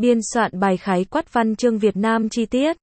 Biên soạn bài khái quát văn chương Việt Nam chi tiết.